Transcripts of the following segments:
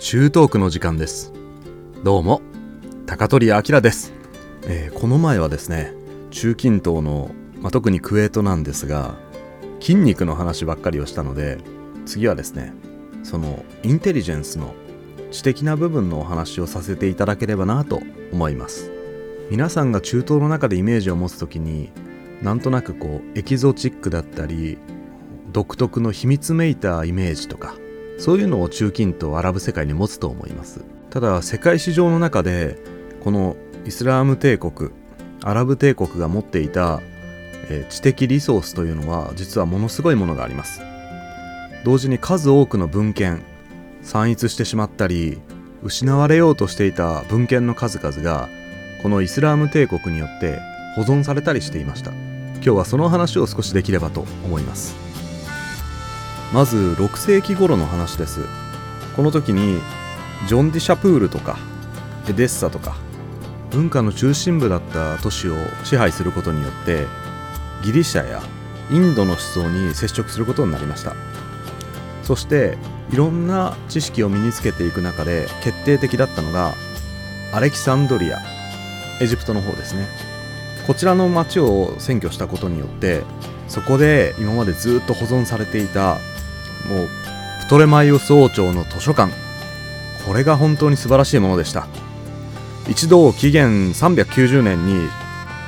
中東区の時間です。どうも高取明です、えー、この前はですね中近東の、まあ、特にクウェートなんですが筋肉の話ばっかりをしたので次はですねそのインテリジェンスの知的な部分のお話をさせていただければなと思います。皆さんが中東の中でイメージを持つ時になんとなくこうエキゾチックだったり独特の秘密めいたイメージとかそういうのを中近東アラブ世界に持つと思います。ただ世界史上の中でこのイスラーム帝国アラブ帝国が持っていた、えー、知的リソースというのは実はものすごいものがあります。同時に数多くの文献散逸してしまったり失われようとしていた文献の数々がこのイスラーム帝国によって保存されたりしていました。今日はその話を少しできればと思います。まず6世紀頃の話です。この時にジョン・ディ・シャプールとかエデッサとか文化の中心部だった都市を支配することによってギリシャやインドの思想に接触することになりました。そしていろんな知識を身につけていく中で決定的だったのがアレキサンドリアエジプトの方ですね。こちらの町を占拠したことによってそこで今までずっと保存されていたもうプトレマイオス王朝の図書館。これが本当に素晴らしいものでした。一度紀元390年に、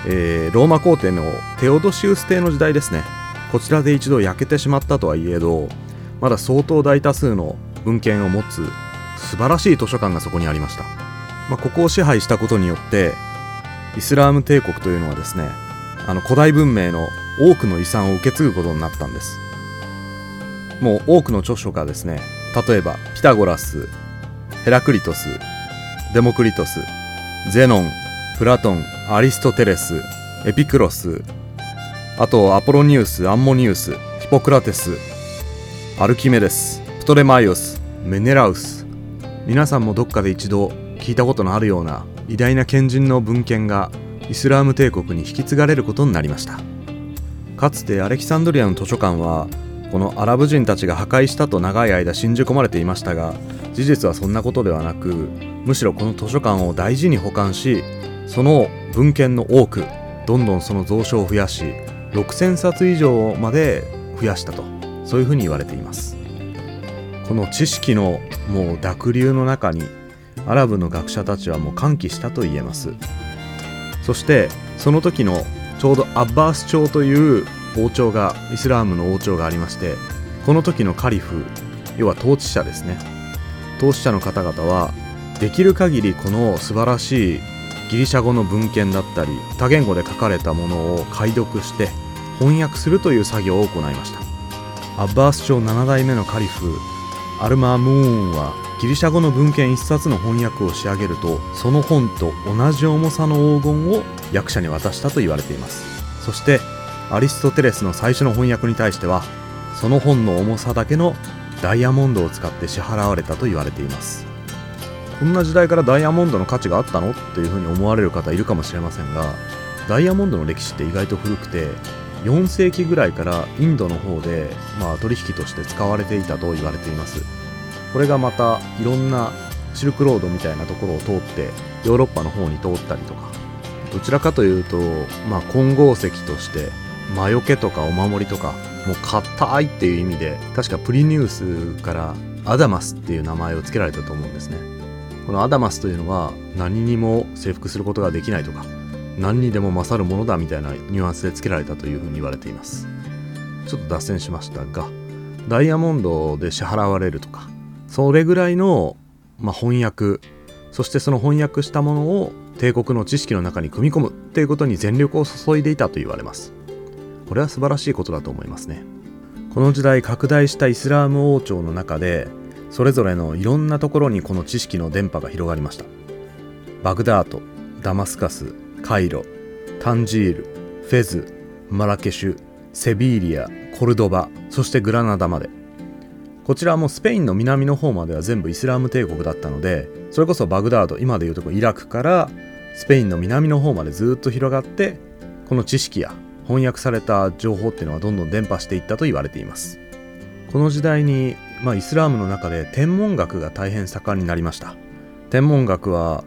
えー、ローマ皇帝のテオドシウス帝の時代ですね。こちらで一度焼けてしまったとはいえどまだ相当大多数の文献を持つ素晴らしい図書館がそこにありました、まあ、ここを支配したことによってイスラーム帝国というのはですねあの古代文明の多くの遺産を受け継ぐことになったんです。もう多くの著書がですね例えばピタゴラスヘラクリトスデモクリトスゼノンプラトンアリストテレスエピクロスあとアポロニウスアンモニウスヒポクラテスアルキメデスプトレマイオスメネラウス。皆さんもどっかで一度聞いたことのあるような偉大な賢人の文献がイスラーム帝国に引き継がれることになりました。かつてアレキサンドリアの図書館はこのアラブ人たちが破壊したと長い間信じ込まれていましたが事実はそんなことではなくむしろこの図書館を大事に保管しその文献の多くどんどんその蔵書を増やし6000冊以上まで増やしたとそういうふうに言われています。この知識のもう濁流の中にアラブの学者たちはもう歓喜したと言えます。そしてその時のちょうどアッバース朝という王朝がイスラームの王朝がありましてこの時のカリフ要は統治者ですね。統治者の方々はできる限りこの素晴らしいギリシャ語の文献だったり多言語で書かれたものを解読して翻訳するという作業を行いました。アッバース朝7代目のカリフアルマームーンはギリシャ語の文献1冊の翻訳を仕上げるとその本と同じ重さの黄金を役者に渡したと言われています。そしてアリストテレスの最初の翻訳に対してはその本の重さだけのダイヤモンドを使って支払われたと言われています。こんな時代からダイヤモンドの価値があったの？っていうふうに思われる方いるかもしれませんがダイヤモンドの歴史って意外と古くて4世紀ぐらいからインドの方で、まあ、取引として使われていたと言われています。これがまたいろんなシルクロードみたいなところを通ってヨーロッパの方に通ったりとかどちらかというと、まあ、混合石として魔除けとかお守りとかもう硬いっていう意味で確かプリニウスからアダマスっていう名前を付けられたと思うんですね。このアダマスというのは何にも征服することができないとか何にでも勝るものだみたいなニュアンスで付けられたというふうに言われています。ちょっと脱線しましたがダイヤモンドで支払われるとかそれぐらいの、まあ、翻訳そしてその翻訳したものを帝国の知識の中に組み込むっていうことに全力を注いでいたと言われます。これは素晴らしいことだと思いますね。この時代拡大したイスラーム王朝の中でそれぞれのいろんなところにこの知識の電波が広がりました。バグダートダマスカスカイロタンジールフェズマラケシュセビーリアコルドバそしてグラナダまで。こちらもスペインの南の方までは全部イスラーム帝国だったのでそれこそバグダード今でいうとこイラクからスペインの南の方までずっと広がってこの知識や翻訳された情報っていうのはどんどん伝播していったと言われています。この時代にまあ、イスラームの中で天文学が大変盛んになりました。天文学は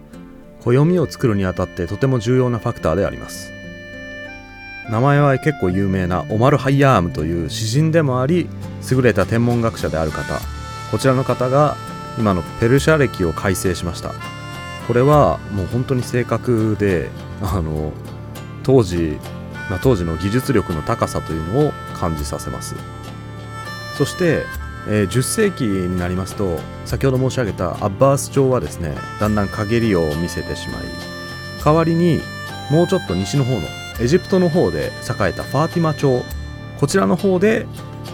暦を作るにあたってとても重要なファクターであります。名前は結構有名なオマル・ハイヤームという詩人でもあり優れた天文学者である方。こちらの方が今のペルシャ歴を改正しました。これはもう本当に正確であの当時、まあ、当時の技術力の高さというのを感じさせます。そして、えー、10世紀になりますと先ほど申し上げたアッバース朝はですねだんだん陰りを見せてしまい代わりにもうちょっと西の方のエジプトの方で栄えたファーティマ朝こちらの方で、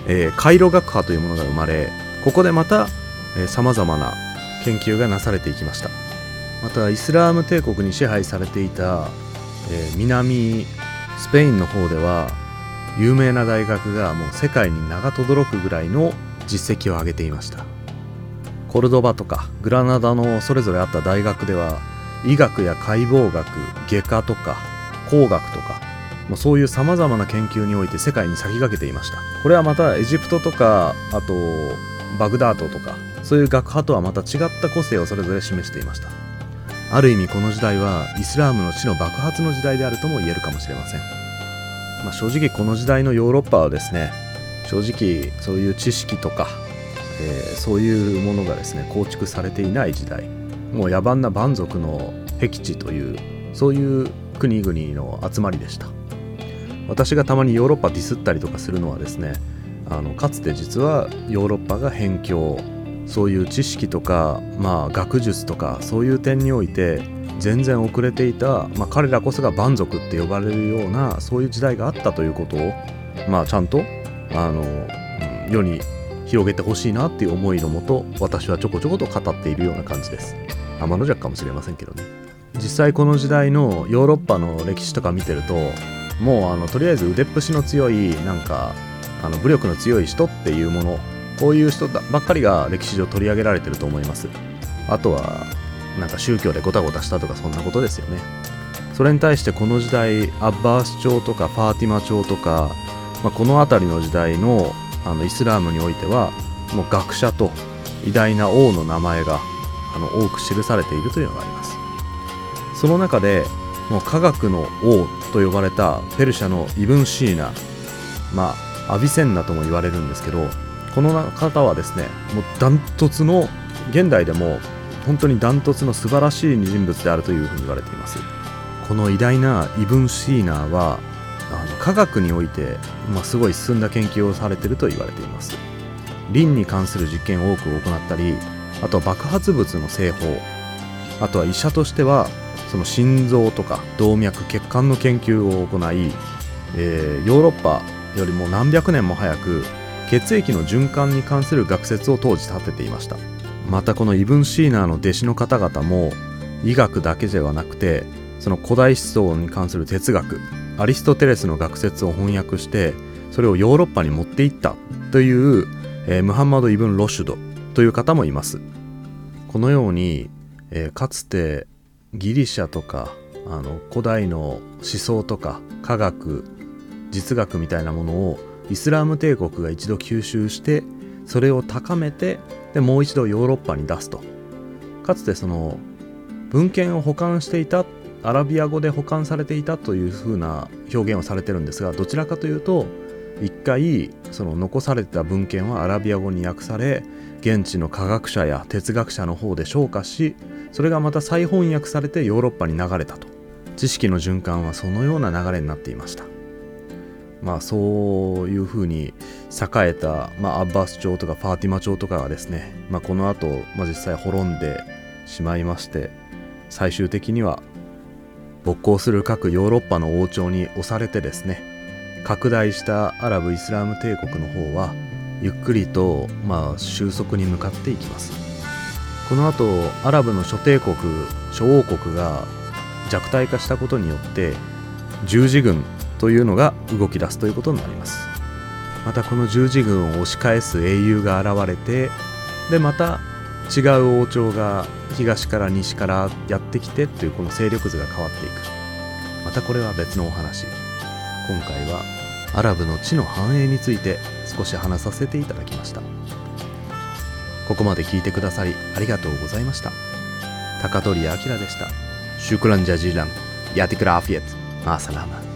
えー、カイロ学派というものが生まれここでまたさまざまな研究がなされていきました。またイスラーム帝国に支配されていた、えー、南スペインの方では有名な大学がもう世界に名が轟くぐらいの実績を上げていました。コルドバとかグラナダのそれぞれあった大学では医学や解剖学外科とか工学とかもうそういうさまざまな研究において世界に先駆けていました。これはまたエジプトとかあとバグダードとかそういう学派とはまた違った個性をそれぞれ示していました。ある意味この時代はイスラームの地の爆発の時代であるとも言えるかもしれません、まあ、正直この時代のヨーロッパはですね正直そういう知識とか、えー、そういうものがですね構築されていない時代もう野蛮な蛮族の僻地というそういう国々の集まりでした。私がたまにヨーロッパディスったりとかするのはですねあのかつて実はヨーロッパが辺境そういう知識とか、まあ、学術とかそういう点において全然遅れていた、まあ、彼らこそが蛮族って呼ばれるようなそういう時代があったということを、まあ、ちゃんとあの、うん、世に広げてほしいなっていう思いのもと私はちょこちょこと語っているような感じです。天の弱かもしれませんけどね。実際この時代のヨーロッパの歴史とか見てるともうあのとりあえず腕っぷしの強いなんかあの武力の強い人っていうものこういう人ばっかりが歴史上取り上げられてると思います。あとはなんか宗教でゴタゴタしたとかそんなことですよね。それに対してこの時代アッバース朝とかファーティマ朝とか、まあ、この辺りの時代のあのイスラームにおいてはもう学者と偉大な王の名前があの多く記されているというのがあります。その中でもう科学の王と呼ばれたペルシャのイブン・シーナまあアビセンナとも言われるんですけどこの方はですねもうダントツの現代でも本当にダントツの素晴らしい人物であるというふうに言われています。この偉大なイブン・シーナーはあの科学において、まあ、すごい進んだ研究をされていると言われています。リンに関する実験を多く行ったりあとは爆発物の製法あとは医者としてはその心臓とか動脈血管の研究を行い、えー、ヨーロッパよりも何百年も早く血液の循環に関する学説を当時立てていました。またこのイブン・シーナーの弟子の方々も医学だけではなくてその古代思想に関する哲学アリストテレスの学説を翻訳してそれをヨーロッパに持っていったという、えー、ムハンマド・イブン・ロシュドという方もいます。このように、えー、かつてギリシャとかあの古代の思想とか科学実学みたいなものをイスラム帝国が一度吸収してそれを高めてでもう一度ヨーロッパに出すと。かつてその文献を保管していたアラビア語で保管されていたというふうな表現をされてるんですがどちらかというと一回その残されてた文献はアラビア語に訳され現地の科学者や哲学者の方で昇華しそれがまた再翻訳されてヨーロッパに流れたと。知識の循環はそのような流れになっていました。まあそういうふうに栄えた、まあ、アッバス朝とかファーティマ朝とかがですね、まあ、この後、まあ実際滅んでしまいまして最終的には勃興する各ヨーロッパの王朝に押されてですね拡大したアラブ・イスラム帝国の方はゆっくりと、まあ、収束に向かっていきます。この後アラブの諸帝国諸王国が弱体化したことによって十字軍というのが動き出すということになります。またこの十字軍を押し返す英雄が現れてでまた違う王朝が東から西からやってきてというこの勢力図が変わっていく。またこれは別のお話。今回はアラブの地の繁栄について少し話させていただきました。ここまで聞いてくださりありがとうございました。高取明でした。シュクランジャジーランヤティクラーフィエットマーサラマ